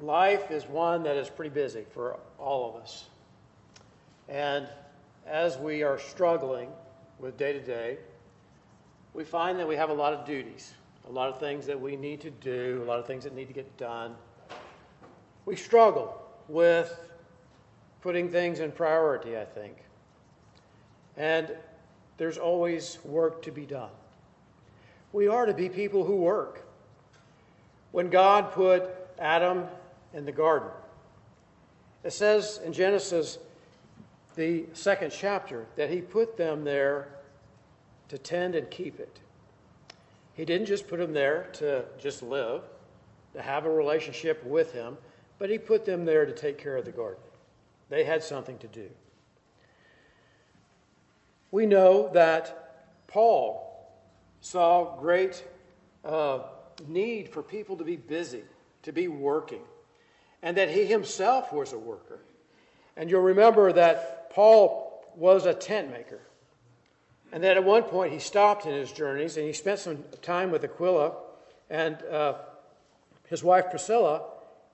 life is one that is pretty busy for all of us. And as we are struggling with day to day, we find that we have a lot of duties, a lot of things that we need to do, a lot of things that need to get done. We struggle with putting things in priority, I think. And there's always work to be done. We are to be people who work. When God put Adam in the garden, it says in Genesis, the second chapter, that he put them there to tend and keep it. He didn't just put them there to just live, to have a relationship with him, but he put them there to take care of the garden. They had something to do. We know that Paul saw great uh, need for people to be busy, to be working, and that he himself was a worker. And you'll remember that Paul was a tent maker. And that at one point he stopped in his journeys and he spent some time with Aquila and uh, his wife Priscilla,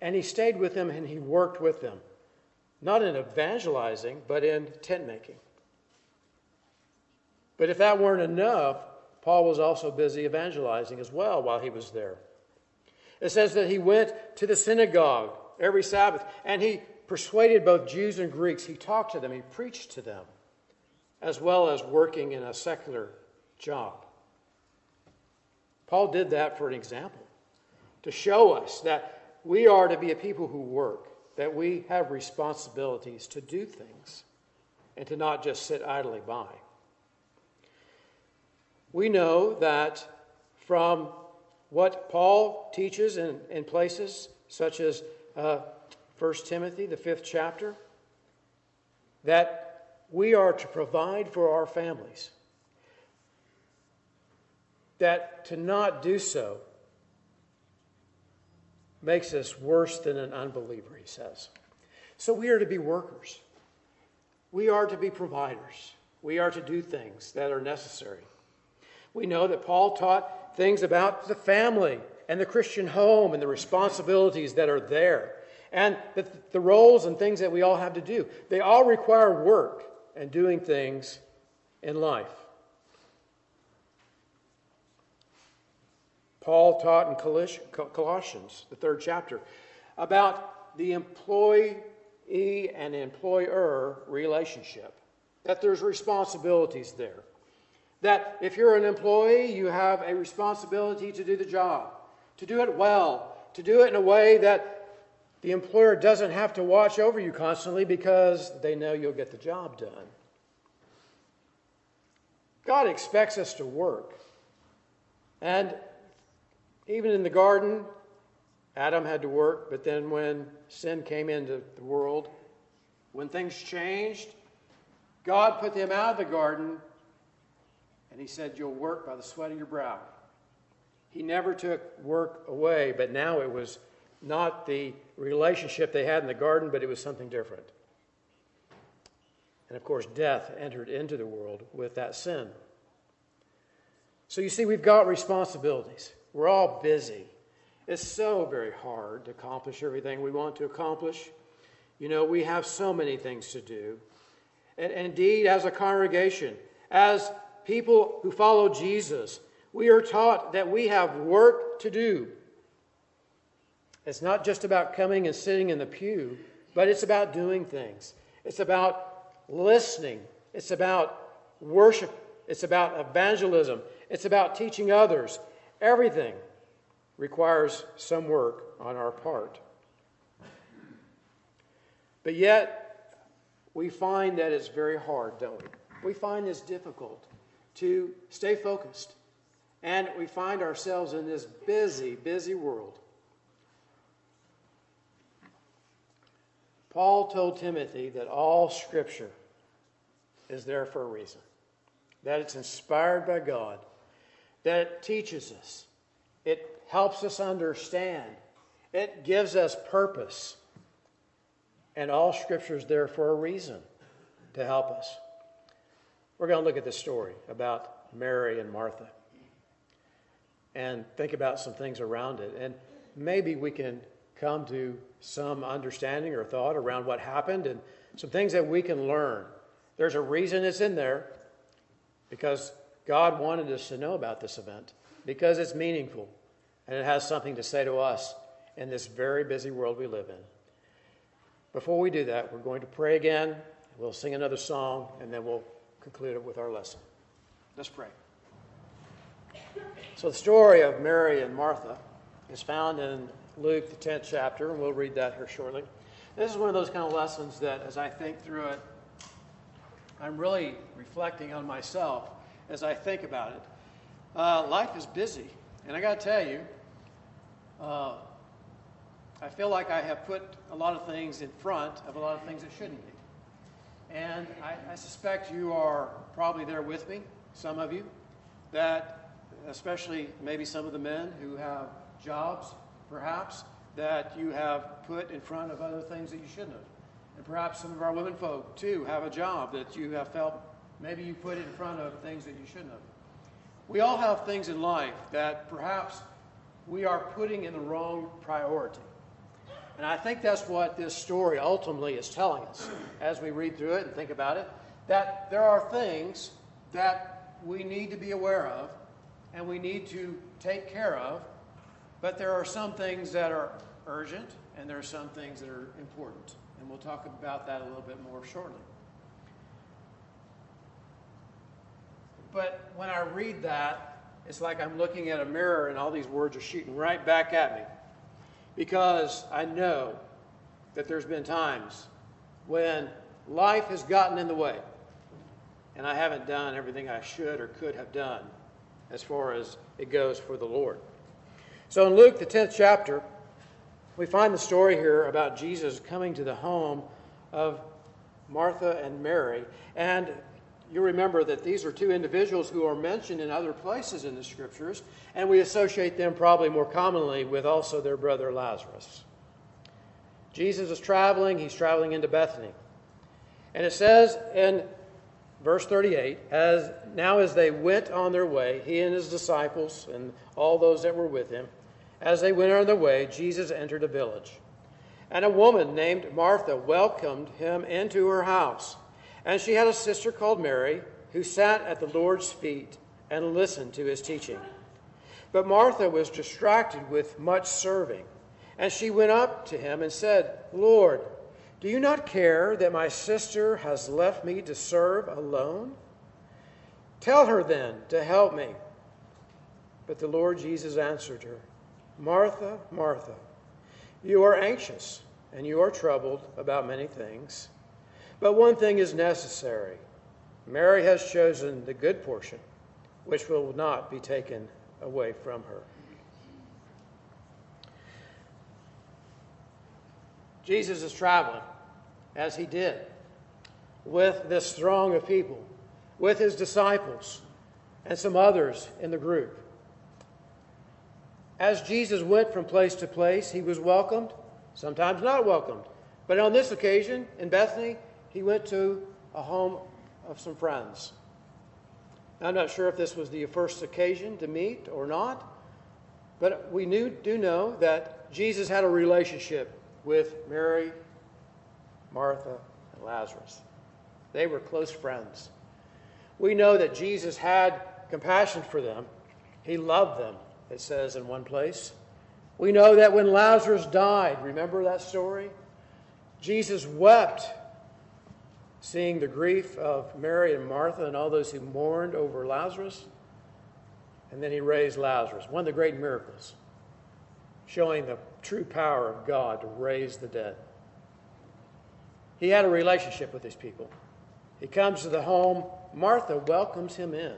and he stayed with them and he worked with them. Not in evangelizing, but in tent making. But if that weren't enough, Paul was also busy evangelizing as well while he was there. It says that he went to the synagogue every Sabbath and he persuaded both Jews and Greeks. He talked to them, he preached to them, as well as working in a secular job. Paul did that for an example, to show us that we are to be a people who work, that we have responsibilities to do things, and to not just sit idly by. We know that from what Paul teaches in, in places such as uh, 1 Timothy, the fifth chapter, that we are to provide for our families. That to not do so makes us worse than an unbeliever, he says. So we are to be workers. We are to be providers. We are to do things that are necessary. We know that Paul taught things about the family and the Christian home and the responsibilities that are there and the, the roles and things that we all have to do. They all require work and doing things in life. Paul taught in Colossians, the third chapter, about the employee and employer relationship, that there's responsibilities there. That if you're an employee, you have a responsibility to do the job, to do it well, to do it in a way that the employer doesn't have to watch over you constantly because they know you'll get the job done. God expects us to work. And even in the garden, Adam had to work, but then when sin came into the world, when things changed, God put them out of the garden and he said, You'll work by the sweat of your brow. He never took work away, but now it was not the relationship they had in the garden, but it was something different. And of course, death entered into the world with that sin. So you see, we've got responsibilities. We're all busy. It's so very hard to accomplish everything we want to accomplish. You know, we have so many things to do. And, and indeed, as a congregation, as people who follow Jesus, we are taught that we have work to do. It's not just about coming and sitting in the pew, but it's about doing things. It's about listening. It's about worship. It's about evangelism. It's about teaching others. Everything requires some work on our part. But yet, we find that it's very hard, don't we? We find this difficult to stay focused. And we find ourselves in this busy, busy world. Paul told Timothy that all Scripture is there for a reason, that it's inspired by God, that it teaches us, it helps us understand, it gives us purpose. And all Scripture is there for a reason to help us. We're going to look at the story about Mary and Martha and think about some things around it. And maybe we can come to some understanding or thought around what happened and some things that we can learn. There's a reason it's in there because God wanted us to know about this event, because it's meaningful and it has something to say to us in this very busy world we live in. Before we do that, we're going to pray again. We'll sing another song, and then we'll conclude it with our lesson. Let's pray. So, the story of Mary and Martha is found in Luke, the 10th chapter, and we'll read that here shortly. This is one of those kind of lessons that, as I think through it, I'm really reflecting on myself as I think about it. Uh, life is busy, and I got to tell you, uh, I feel like I have put a lot of things in front of a lot of things that shouldn't be. And I, I suspect you are probably there with me, some of you, that especially maybe some of the men who have jobs, perhaps, that you have put in front of other things that you shouldn't have. And perhaps some of our women folk, too, have a job that you have felt maybe you put in front of things that you shouldn't have. We all have things in life that perhaps we are putting in the wrong priority. And I think that's what this story ultimately is telling us as we read through it and think about it that there are things that we need to be aware of and we need to take care of, but there are some things that are urgent and there are some things that are important. And we'll talk about that a little bit more shortly. But when I read that, it's like I'm looking at a mirror and all these words are shooting right back at me. Because I know that there's been times when life has gotten in the way and I haven't done everything I should or could have done as far as it goes for the Lord. So in Luke, the 10th chapter, we find the story here about Jesus coming to the home of Martha and Mary. And you remember that these are two individuals who are mentioned in other places in the scriptures, and we associate them probably more commonly with also their brother Lazarus. Jesus is traveling, he's traveling into Bethany. And it says in verse 38 as now as they went on their way he and his disciples and all those that were with him as they went on their way jesus entered a village and a woman named martha welcomed him into her house and she had a sister called Mary who sat at the Lord's feet and listened to his teaching. But Martha was distracted with much serving. And she went up to him and said, Lord, do you not care that my sister has left me to serve alone? Tell her then to help me. But the Lord Jesus answered her, Martha, Martha, you are anxious and you are troubled about many things but one thing is necessary Mary has chosen the good portion, which will not be taken away from her. Jesus is traveling, as he did, with this throng of people, with his disciples, and some others in the group. As Jesus went from place to place, he was welcomed, sometimes not welcomed. But on this occasion, in Bethany, he went to a home of some friends. I'm not sure if this was the first occasion to meet or not, but we knew, do know that Jesus had a relationship with Mary, Martha, and Lazarus. They were close friends. We know that Jesus had compassion for them, He loved them, it says in one place. We know that when Lazarus died, remember that story? Jesus wept seeing the grief of Mary and Martha and all those who mourned over Lazarus. And then he raised Lazarus, one of the great miracles, showing the true power of God to raise the dead. He had a relationship with these people. He comes to the home. Martha welcomes him in.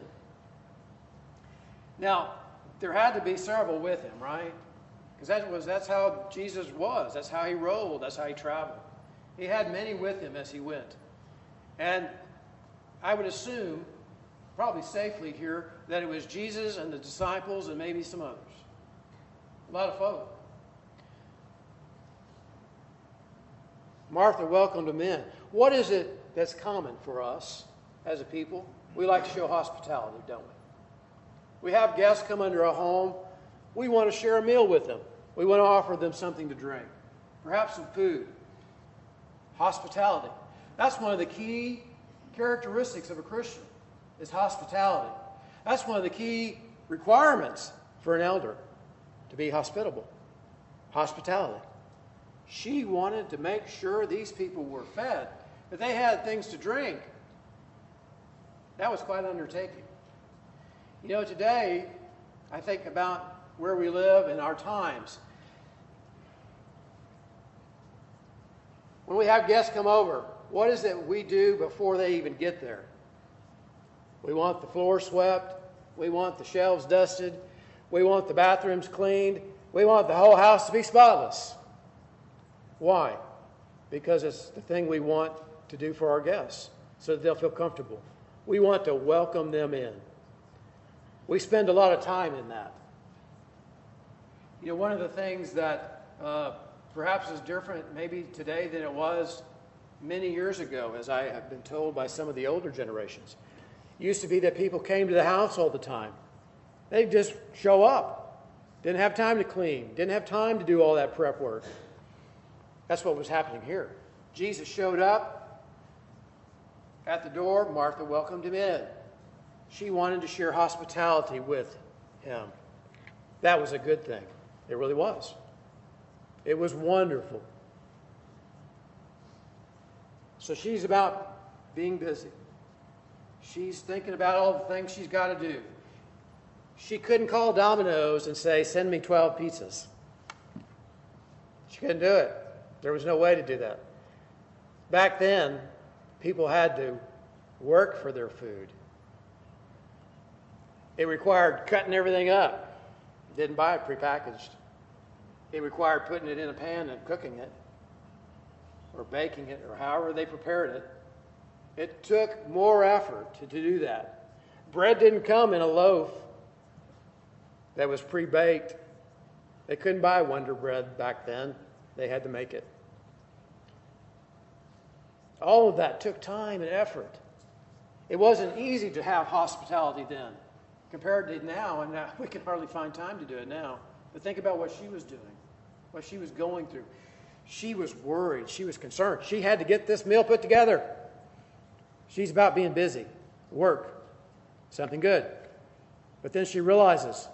Now, there had to be several with him, right? Because that was that's how Jesus was. That's how he rolled. That's how he traveled. He had many with him as he went. And I would assume, probably safely here, that it was Jesus and the disciples and maybe some others. A lot of folk. Martha welcomed them in. What is it that's common for us as a people? We like to show hospitality, don't we? We have guests come under our home. We want to share a meal with them. We want to offer them something to drink. perhaps some food, hospitality. That's one of the key characteristics of a Christian is hospitality. That's one of the key requirements for an elder to be hospitable. Hospitality. She wanted to make sure these people were fed, that they had things to drink. That was quite an undertaking. You know, today, I think about where we live and our times. When we have guests come over, what is it we do before they even get there? We want the floor swept. We want the shelves dusted. We want the bathrooms cleaned. We want the whole house to be spotless. Why? Because it's the thing we want to do for our guests so that they'll feel comfortable. We want to welcome them in. We spend a lot of time in that. You know, one of the things that uh, perhaps is different maybe today than it was many years ago, as I have been told by some of the older generations, used to be that people came to the house all the time. They'd just show up, didn't have time to clean, didn't have time to do all that prep work. That's what was happening here. Jesus showed up at the door, Martha welcomed him in. She wanted to share hospitality with him. That was a good thing. It really was. It was wonderful. So she's about being busy. She's thinking about all the things she's got to do. She couldn't call Domino's and say, Send me 12 pizzas. She couldn't do it. There was no way to do that. Back then, people had to work for their food. It required cutting everything up. Didn't buy it prepackaged. It required putting it in a pan and cooking it, or baking it, or however they prepared it. It took more effort to, to do that. Bread didn't come in a loaf that was pre baked. They couldn't buy Wonder Bread back then, they had to make it. All of that took time and effort. It wasn't easy to have hospitality then compared to now, and now we can hardly find time to do it now. But think about what she was doing, what she was going through. She was worried, she was concerned. She had to get this meal put together. She's about being busy, work, something good. But then she realizes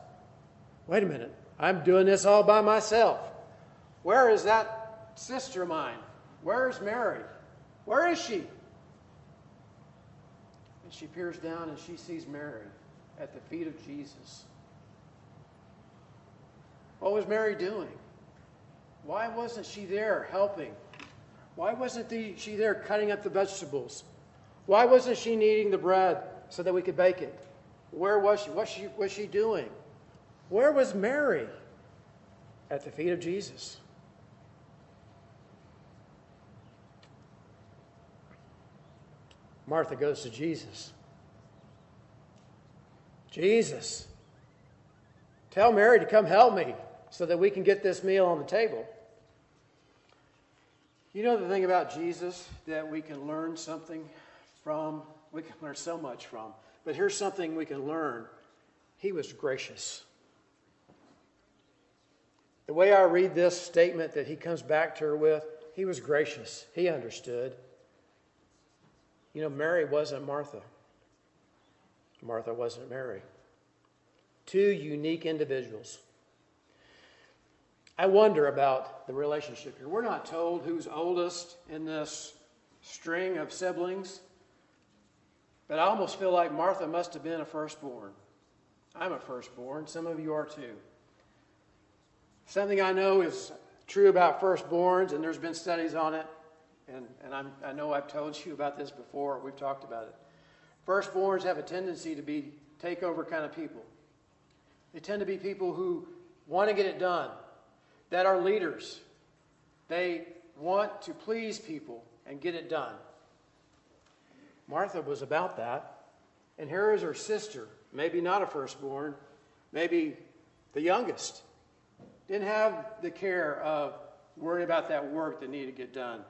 wait a minute, I'm doing this all by myself. Where is that sister of mine? Where is Mary? Where is she? And she peers down and she sees Mary at the feet of Jesus. What was Mary doing? Why wasn't she there helping? Why wasn't the, she there cutting up the vegetables? Why wasn't she kneading the bread so that we could bake it? Where was she? What she, was she doing? Where was Mary? At the feet of Jesus. Martha goes to Jesus. Jesus, tell Mary to come help me so that we can get this meal on the table. You know the thing about Jesus that we can learn something from? We can learn so much from. But here's something we can learn He was gracious. The way I read this statement that he comes back to her with, he was gracious. He understood. You know, Mary wasn't Martha. Martha wasn't Mary. Two unique individuals. I wonder about the relationship here. We're not told who's oldest in this string of siblings, but I almost feel like Martha must have been a firstborn. I'm a firstborn. Some of you are too. Something I know is true about firstborns, and there's been studies on it, and, and I'm, I know I've told you about this before. We've talked about it. Firstborns have a tendency to be takeover kind of people. They tend to be people who want to get it done, that are leaders. They want to please people and get it done. Martha was about that. And here is her sister, maybe not a firstborn, maybe the youngest. Didn't have the care of worrying about that work that needed to get done.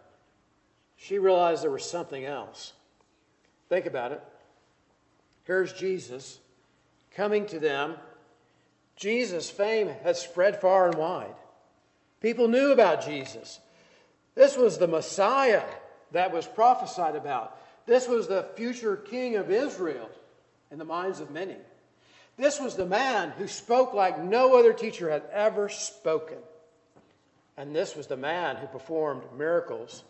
She realized there was something else. Think about it. Here's Jesus coming to them. Jesus' fame had spread far and wide. People knew about Jesus. This was the Messiah that was prophesied about. This was the future king of Israel in the minds of many. This was the man who spoke like no other teacher had ever spoken. And this was the man who performed miracles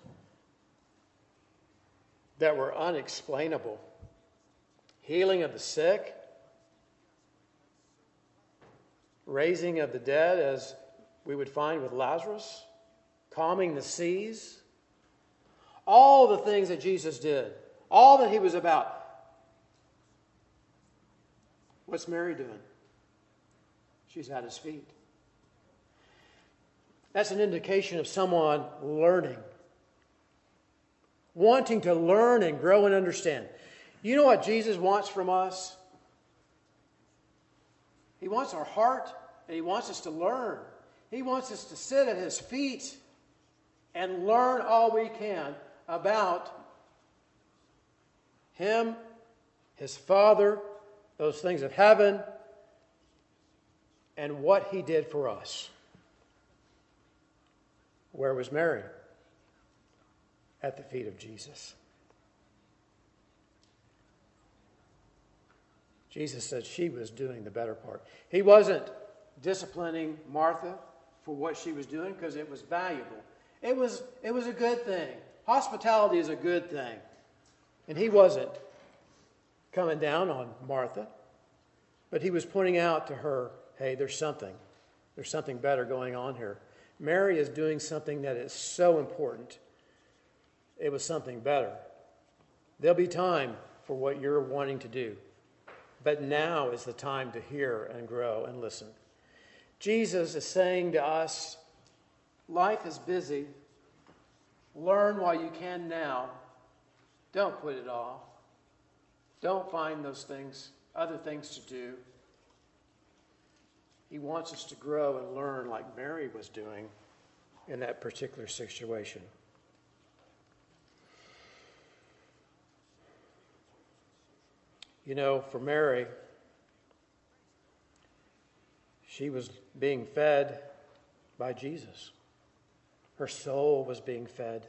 that were unexplainable healing of the sick, raising of the dead, as we would find with Lazarus, calming the seas. All the things that Jesus did, all that he was about. What's Mary doing? She's at his feet. That's an indication of someone learning, wanting to learn and grow and understand. You know what Jesus wants from us? He wants our heart and He wants us to learn. He wants us to sit at His feet and learn all we can about Him, His Father, those things of heaven, and what He did for us. Where was Mary? At the feet of Jesus. Jesus said she was doing the better part. He wasn't disciplining Martha for what she was doing because it was valuable. It was, it was a good thing. Hospitality is a good thing. And he wasn't coming down on Martha, but he was pointing out to her hey, there's something. There's something better going on here. Mary is doing something that is so important. It was something better. There'll be time for what you're wanting to do, but now is the time to hear and grow and listen. Jesus is saying to us life is busy. Learn while you can now. Don't put it off. Don't find those things, other things to do. He wants us to grow and learn like Mary was doing in that particular situation. You know, for Mary, she was being fed by Jesus. Her soul was being fed.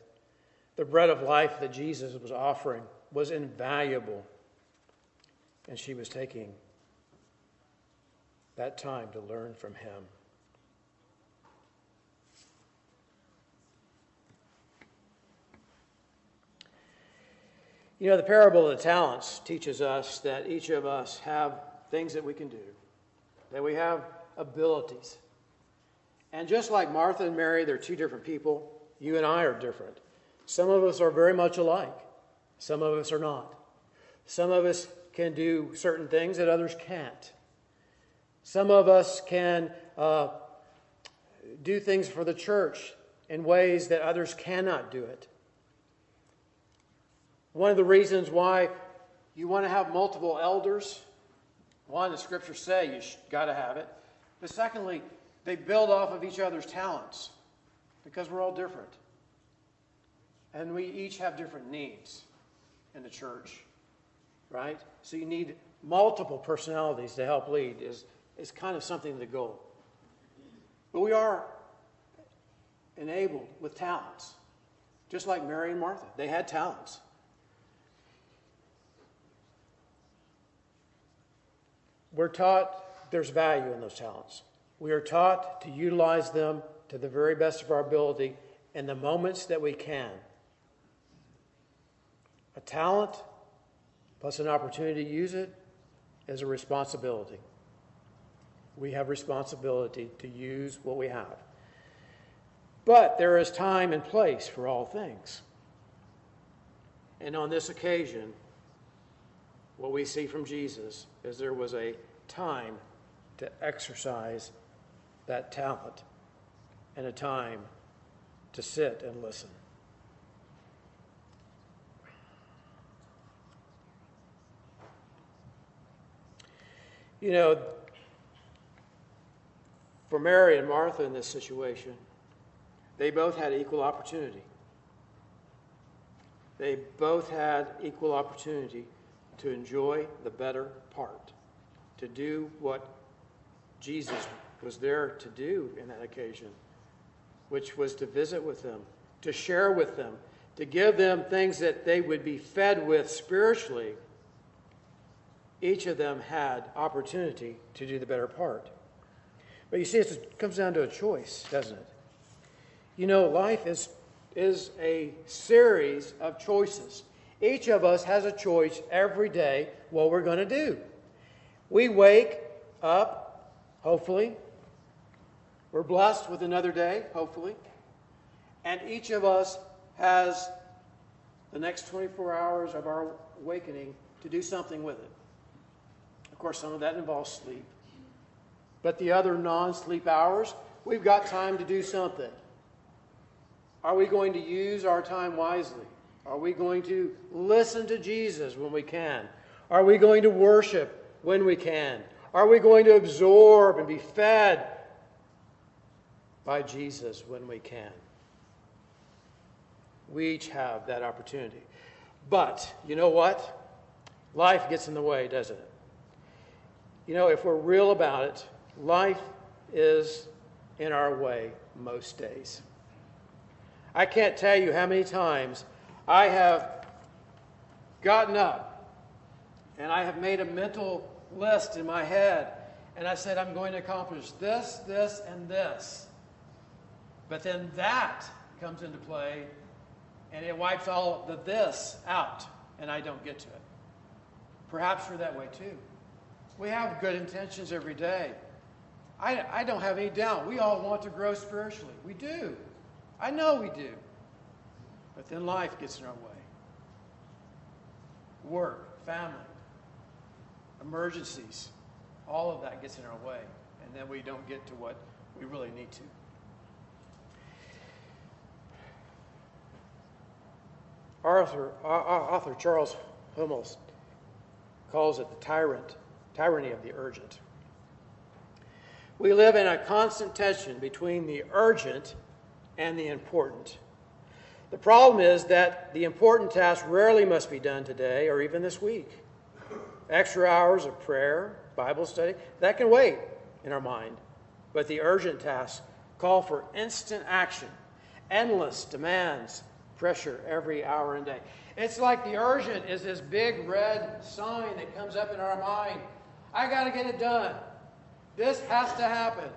The bread of life that Jesus was offering was invaluable, and she was taking that time to learn from him. You know, the parable of the talents teaches us that each of us have things that we can do, that we have abilities. And just like Martha and Mary, they're two different people. You and I are different. Some of us are very much alike, some of us are not. Some of us can do certain things that others can't. Some of us can uh, do things for the church in ways that others cannot do it. One of the reasons why you want to have multiple elders, one, the scriptures say you got to have it. But secondly, they build off of each other's talents because we're all different. And we each have different needs in the church, right? So you need multiple personalities to help lead. Is is kind of something to go. But we are enabled with talents, just like Mary and Martha. They had talents. We're taught there's value in those talents. We are taught to utilize them to the very best of our ability in the moments that we can. A talent plus an opportunity to use it is a responsibility we have responsibility to use what we have. But there is time and place for all things. And on this occasion, what we see from Jesus is there was a time to exercise that talent and a time to sit and listen. You know, for Mary and Martha in this situation, they both had equal opportunity. They both had equal opportunity to enjoy the better part, to do what Jesus was there to do in that occasion, which was to visit with them, to share with them, to give them things that they would be fed with spiritually, each of them had opportunity to do the better part. But you see, it comes down to a choice, doesn't it? You know, life is, is a series of choices. Each of us has a choice every day what we're going to do. We wake up, hopefully. We're blessed with another day, hopefully. And each of us has the next 24 hours of our awakening to do something with it. Of course, some of that involves sleep. But the other non sleep hours, we've got time to do something. Are we going to use our time wisely? Are we going to listen to Jesus when we can? Are we going to worship when we can? Are we going to absorb and be fed by Jesus when we can? We each have that opportunity. But you know what? Life gets in the way, doesn't it? You know, if we're real about it, life is in our way most days. I can't tell you how many times I have gotten up and I have made a mental list in my head and I said, I'm going to accomplish this, this, and this. But then that comes into play and it wipes all the this out and I don't get to it. Perhaps you're that way too. We have good intentions every day. I, I don't have any doubt. We all want to grow spiritually. We do. I know we do. But then life gets in our way work, family, emergencies, all of that gets in our way. And then we don't get to what we really need to. Arthur, uh, uh, author Charles Hummels calls it the tyrant, tyranny of the urgent. We live in a constant tension between the urgent and the important. The problem is that the important tasks rarely must be done today or even this week. Extra hours of prayer, Bible study, that can wait in our mind. But the urgent tasks call for instant action, endless demands, pressure every hour and day. It's like the urgent is this big red sign that comes up in our mind. I got to get it done. This has to happen.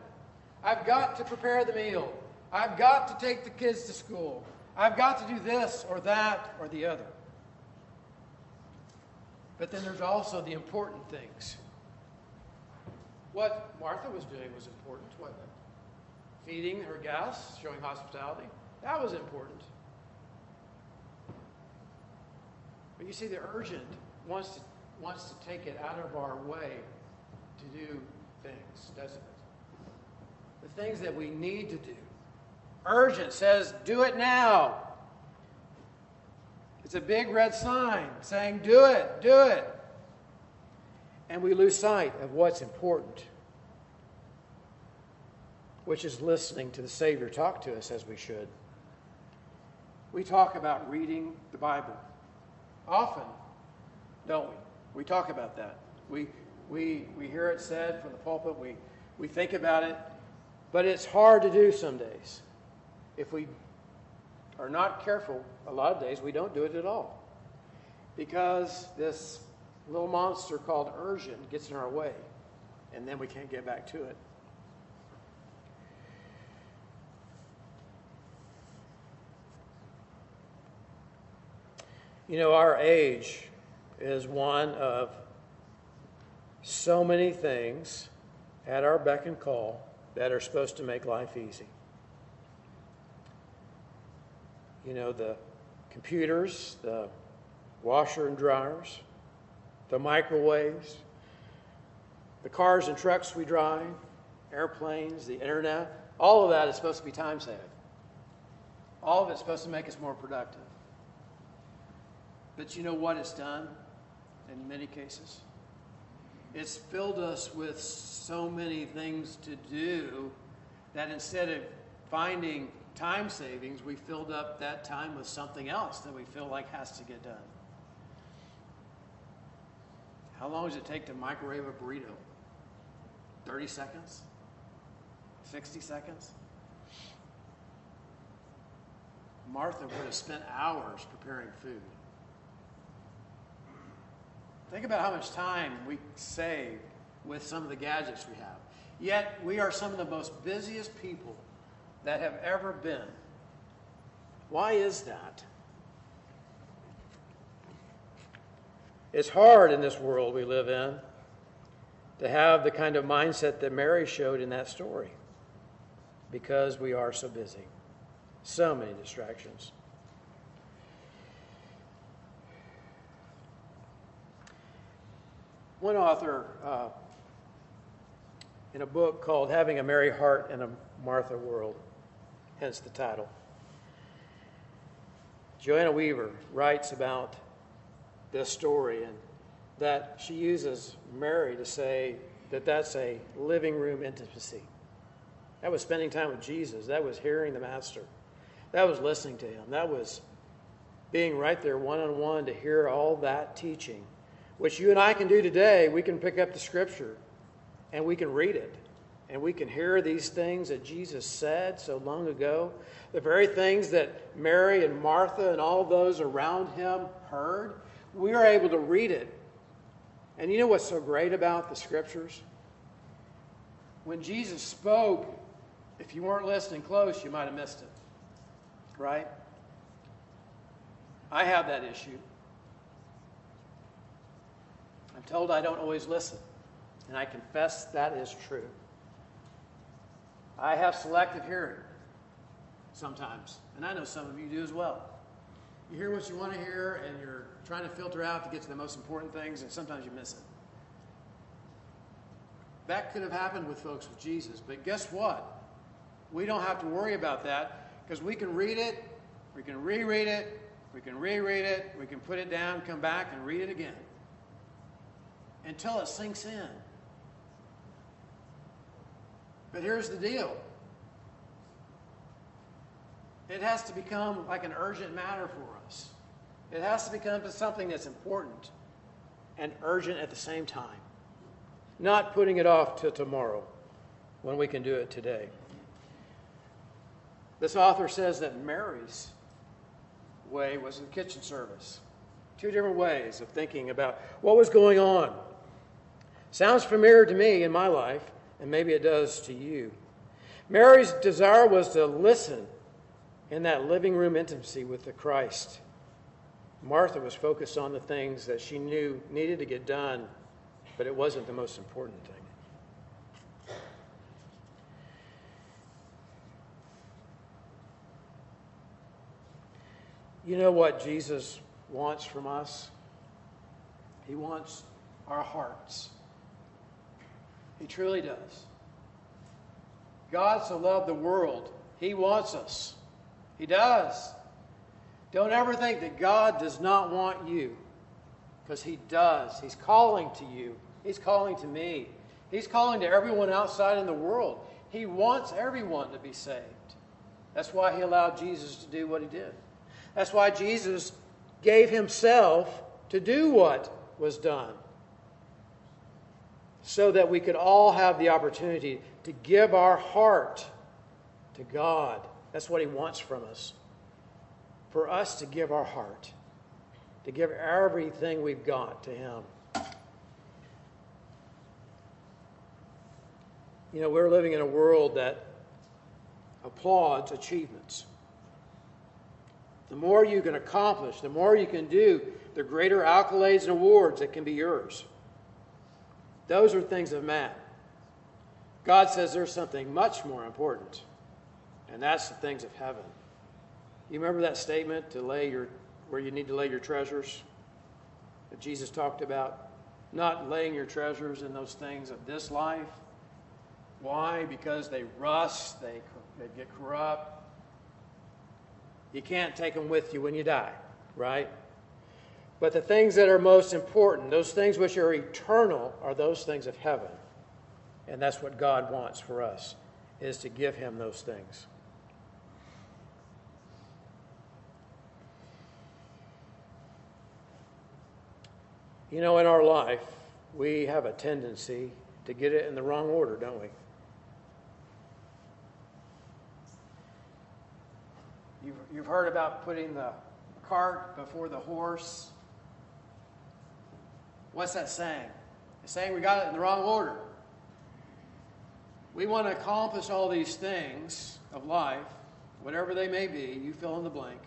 I've got to prepare the meal. I've got to take the kids to school. I've got to do this or that or the other. But then there's also the important things. What Martha was doing was important, wasn't it? Feeding her guests, showing hospitality, that was important. But you see, the urgent wants to, wants to take it out of our way to do things, doesn't it? The things that we need to do urgent says, do it now. It's a big red sign saying, do it, do it. And we lose sight of what's important, which is listening to the Savior talk to us as we should. We talk about reading the Bible often, don't we? We talk about that. We, we, we hear it said from the pulpit, we, we think about it, but it's hard to do some days if we are not careful, a lot of days we don't do it at all. Because this little monster called urgent gets in our way, and then we can't get back to it. You know, our age is one of so many things at our beck and call that are supposed to make life easy. You know, the computers, the washer and dryers, the microwaves, the cars and trucks we drive, airplanes, the internet, all of that is supposed to be time saving. All of it's supposed to make us more productive. But you know what it's done in many cases? It's filled us with so many things to do that instead of finding time savings, we filled up that time with something else that we feel like has to get done. How long does it take to microwave a burrito? 30 seconds? 60 seconds? Martha would have spent hours preparing food. Think about how much time we save with some of the gadgets we have. Yet, we are some of the most busiest people that have ever been. Why is that? It's hard in this world we live in to have the kind of mindset that Mary showed in that story because we are so busy. So many distractions. One author, uh, in a book called Having a Mary Heart in a Martha World, hence the title, Joanna Weaver writes about this story and that she uses Mary to say that that's a living room intimacy. That was spending time with Jesus. That was hearing the Master. That was listening to him. That was being right there one on one to hear all that teaching, which you and I can do today. We can pick up the scripture and we can read it. And we can hear these things that Jesus said so long ago, the very things that Mary and Martha and all those around him heard. We are able to read it and you know what's so great about the scriptures? When Jesus spoke, if you weren't listening close, you might have missed it. Right? I have that issue. I'm told I don't always listen, and I confess that is true. I have selective hearing sometimes, and I know some of you do as well. You hear what you want to hear, and you're trying to filter out to get to the most important things, and sometimes you miss it. That could have happened with folks with Jesus, but guess what? We don't have to worry about that because we can read it, we can reread it, we can reread it, we can put it down, come back, and read it again until it sinks in. But here's the deal it has to become like an urgent matter for us. It has to become something that's important and urgent at the same time. Not putting it off till tomorrow when we can do it today. This author says that Mary's way was in kitchen service. Two different ways of thinking about what was going on. Sounds familiar to me in my life, and maybe it does to you. Mary's desire was to listen in that living room intimacy with the Christ. Martha was focused on the things that she knew needed to get done, but it wasn't the most important thing. You know what Jesus wants from us? He wants our hearts. He truly does. God so loved the world, He wants us. He does. Don't ever think that God does not want you, because He does. He's calling to you, He's calling to me, He's calling to everyone outside in the world. He wants everyone to be saved. That's why He allowed Jesus to do what He did. That's why Jesus gave Himself to do what was done. So that we could all have the opportunity to give our heart to God that's what He wants from us. For us to give our heart, to give everything we've got to Him. You know, we're living in a world that applauds achievements. The more you can accomplish, the more you can do, the greater accolades and awards that can be yours. Those are things of man. God says there's something much more important and that's the things of heaven. You remember that statement to lay your where you need to lay your treasures that Jesus talked about? Not laying your treasures in those things of this life. Why? Because they rust, they, they get corrupt. You can't take them with you when you die, right? But the things that are most important, those things which are eternal, are those things of heaven. And that's what God wants for us, is to give him those things. You know, in our life, we have a tendency to get it in the wrong order, don't we? You've, you've heard about putting the cart before the horse. What's that saying? It's saying we got it in the wrong order. We want to accomplish all these things of life, whatever they may be, you fill in the blank.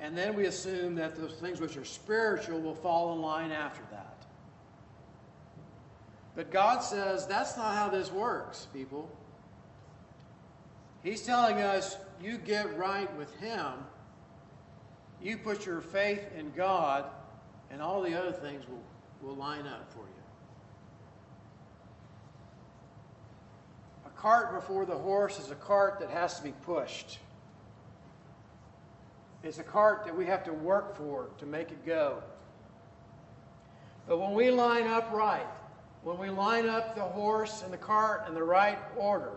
And then we assume that those things which are spiritual will fall in line after that. But God says that's not how this works, people. He's telling us you get right with Him, you put your faith in God, and all the other things will, will line up for you. A cart before the horse is a cart that has to be pushed. It's a cart that we have to work for to make it go. But when we line up right, when we line up the horse and the cart in the right order,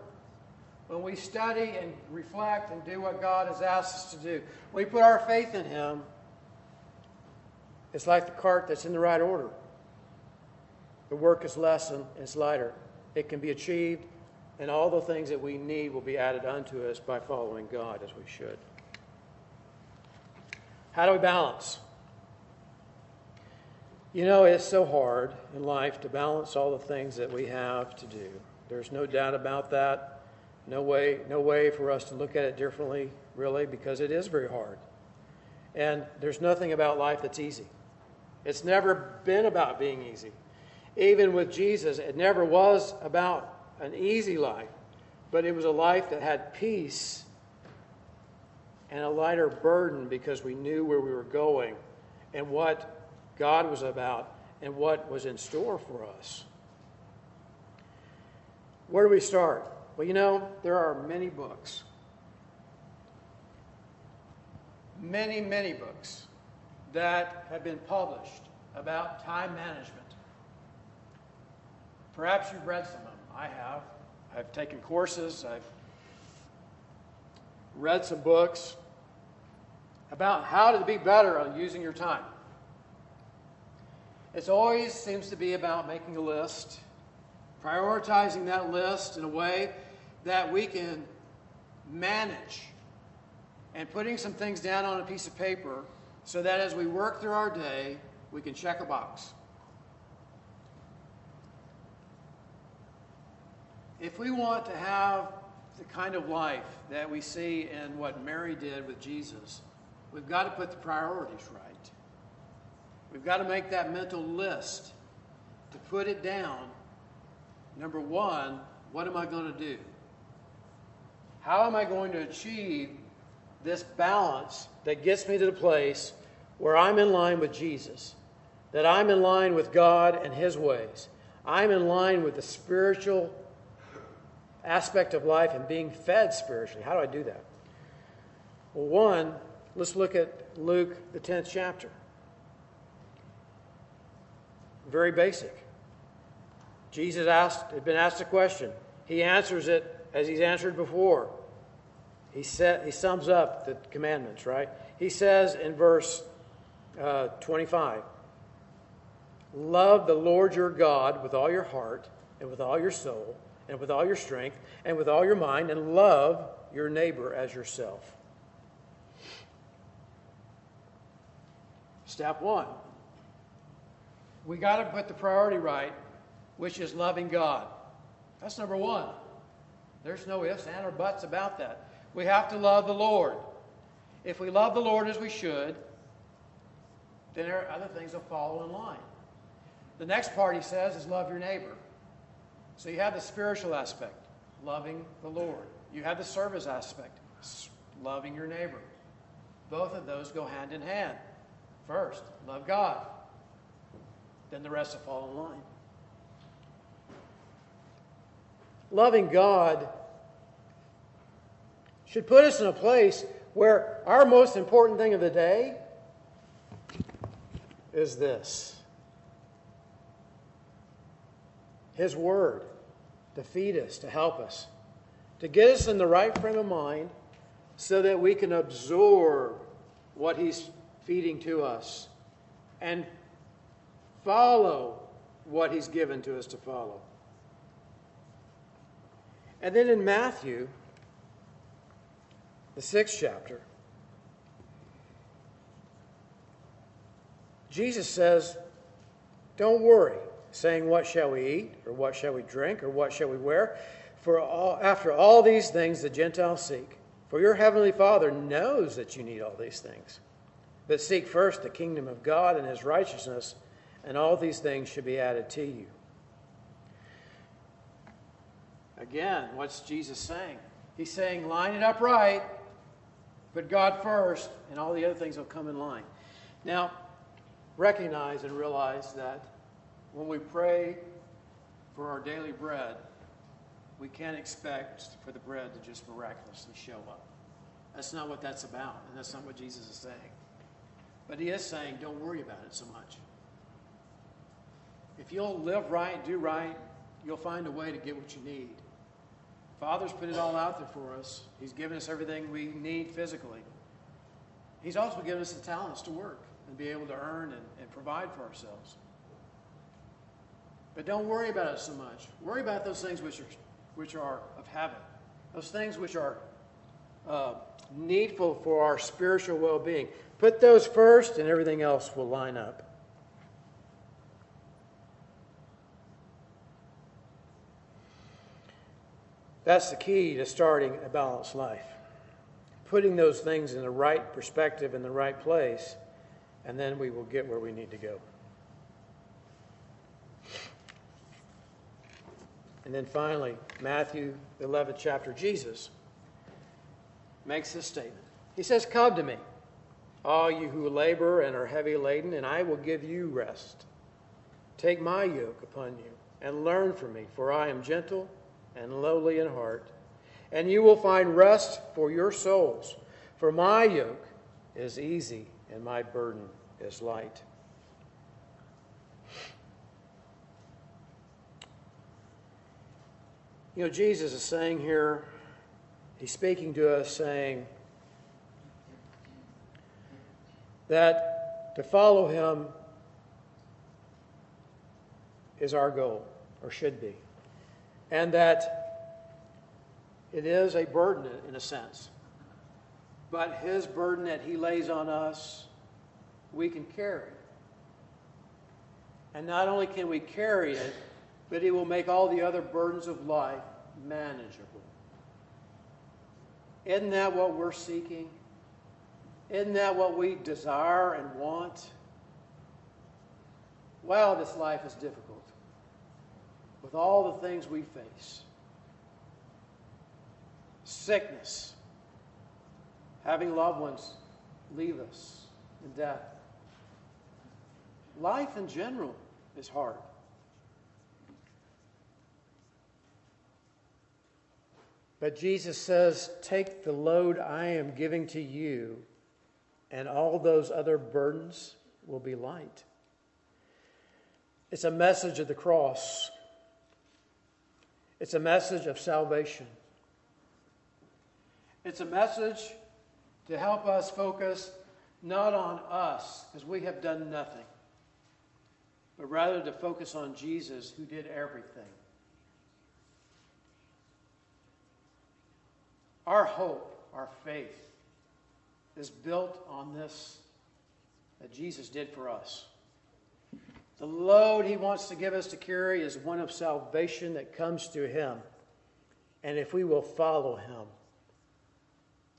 when we study and reflect and do what God has asked us to do, we put our faith in Him, it's like the cart that's in the right order. The work is less and it's lighter. It can be achieved, and all the things that we need will be added unto us by following God as we should. How do we balance? You know, it's so hard in life to balance all the things that we have to do. There's no doubt about that. No way, no way for us to look at it differently, really, because it is very hard. And there's nothing about life that's easy. It's never been about being easy. Even with Jesus, it never was about an easy life, but it was a life that had peace and a lighter burden because we knew where we were going and what God was about and what was in store for us. Where do we start? Well, you know, there are many books. Many, many books that have been published about time management. Perhaps you've read some of them. I have. I've taken courses, I've read some books about how to be better on using your time. It always seems to be about making a list, prioritizing that list in a way that we can manage, and putting some things down on a piece of paper so that as we work through our day, we can check a box. If we want to have the kind of life that we see in what Mary did with Jesus, we've got to put the priorities right. We've got to make that mental list to put it down. Number one, what am I going to do? How am I going to achieve this balance that gets me to the place where I'm in line with Jesus? That I'm in line with God and His ways. I'm in line with the spiritual aspect of life and being fed spiritually. How do I do that? Well, one, let's look at Luke, the 10th chapter. Very basic. Jesus asked, had been asked a question. He answers it as he's answered before. He, set, he sums up the commandments, right? He says in verse uh, 25 Love the Lord your God with all your heart, and with all your soul, and with all your strength, and with all your mind, and love your neighbor as yourself. Step one we got to put the priority right, which is loving God. That's number one. There's no ifs, and or buts about that. We have to love the Lord. If we love the Lord as we should, then there are other things that follow in line. The next part he says is love your neighbor. So you have the spiritual aspect, loving the Lord. You have the service aspect, loving your neighbor. Both of those go hand in hand. First, love God. Then the rest will fall in line. Loving God should put us in a place where our most important thing of the day is this His Word to feed us, to help us, to get us in the right frame of mind so that we can absorb what He's feeding to us and follow what He's given to us to follow. And then in Matthew, the sixth chapter, Jesus says, Don't worry, saying, What shall we eat, or what shall we drink, or what shall we wear? For all, after all these things the Gentiles seek. For your heavenly Father knows that you need all these things. But seek first the kingdom of God and his righteousness, and all these things should be added to you. Again, what's Jesus saying? He's saying, line it up right, put God first, and all the other things will come in line. Now, recognize and realize that when we pray for our daily bread, we can't expect for the bread to just miraculously show up. That's not what that's about, and that's not what Jesus is saying. But he is saying, don't worry about it so much. If you'll live right, do right, you'll find a way to get what you need. Father's put it all out there for us. He's given us everything we need physically. He's also given us the talents to work and be able to earn and, and provide for ourselves. But don't worry about it so much. Worry about those things which are, which are of heaven, those things which are uh, needful for our spiritual well being. Put those first, and everything else will line up. That's the key to starting a balanced life. Putting those things in the right perspective, in the right place, and then we will get where we need to go. And then finally, Matthew, the 11th chapter, Jesus makes this statement. He says, Come to me, all you who labor and are heavy laden, and I will give you rest. Take my yoke upon you and learn from me, for I am gentle and lowly in heart, and you will find rest for your souls. For my yoke is easy and my burden is light. You know, Jesus is saying here, he's speaking to us saying that to follow him is our goal, or should be and that it is a burden in a sense. But his burden that he lays on us, we can carry. And not only can we carry it, but it will make all the other burdens of life manageable. Isn't that what we're seeking? Isn't that what we desire and want? Wow, this life is difficult with all the things we face sickness, having loved ones leave us in death. Life in general is hard. But Jesus says, Take the load I am giving to you, and all those other burdens will be light. It's a message of the cross it's a message of salvation. It's a message to help us focus not on us, because we have done nothing, but rather to focus on Jesus, who did everything. Our hope, our faith, is built on this that Jesus did for us. The load he wants to give us to carry is one of salvation that comes through him. And if we will follow him,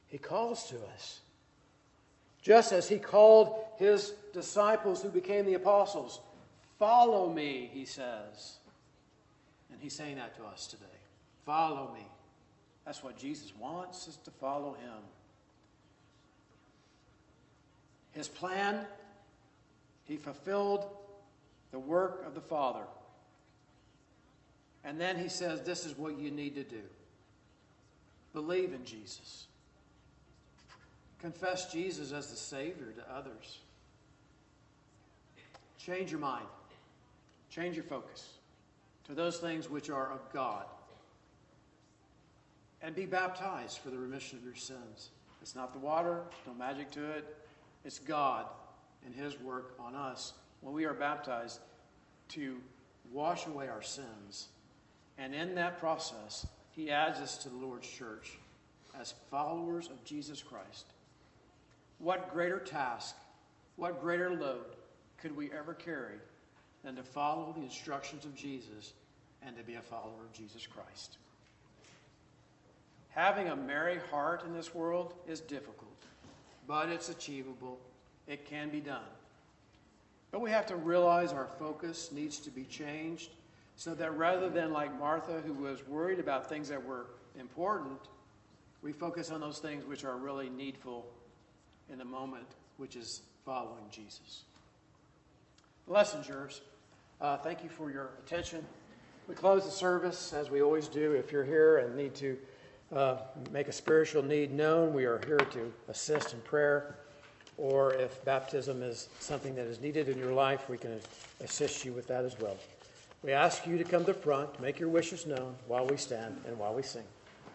he calls to us. Just as he called his disciples who became the apostles, Follow me, he says. And he's saying that to us today. Follow me. That's what Jesus wants us to follow him. His plan, he fulfilled the work of the Father. And then he says, This is what you need to do believe in Jesus, confess Jesus as the Savior to others. Change your mind, change your focus to those things which are of God. And be baptized for the remission of your sins. It's not the water, no magic to it. It's God and His work on us when we are baptized to wash away our sins. And in that process, he adds us to the Lord's church. as followers of Jesus Christ. What greater task, what greater load could we ever carry than to follow the instructions of Jesus and to be a follower of Jesus Christ? Having a Mary heart in this world is difficult, but it's achievable. It can be done. But we have to realize our focus needs to be changed so that rather than like Martha, who was worried about things that were important, we focus on those things which are really needful in the moment, which is following Jesus. Yours. Uh, thank you for your attention. We close the service as we always do. If you're here and need to uh, make a spiritual need known, we are here to assist in prayer. Or if baptism is something that is needed in your life, we can assist you with that as well. We ask you to come to the front, make your wishes known while we stand and while we sing.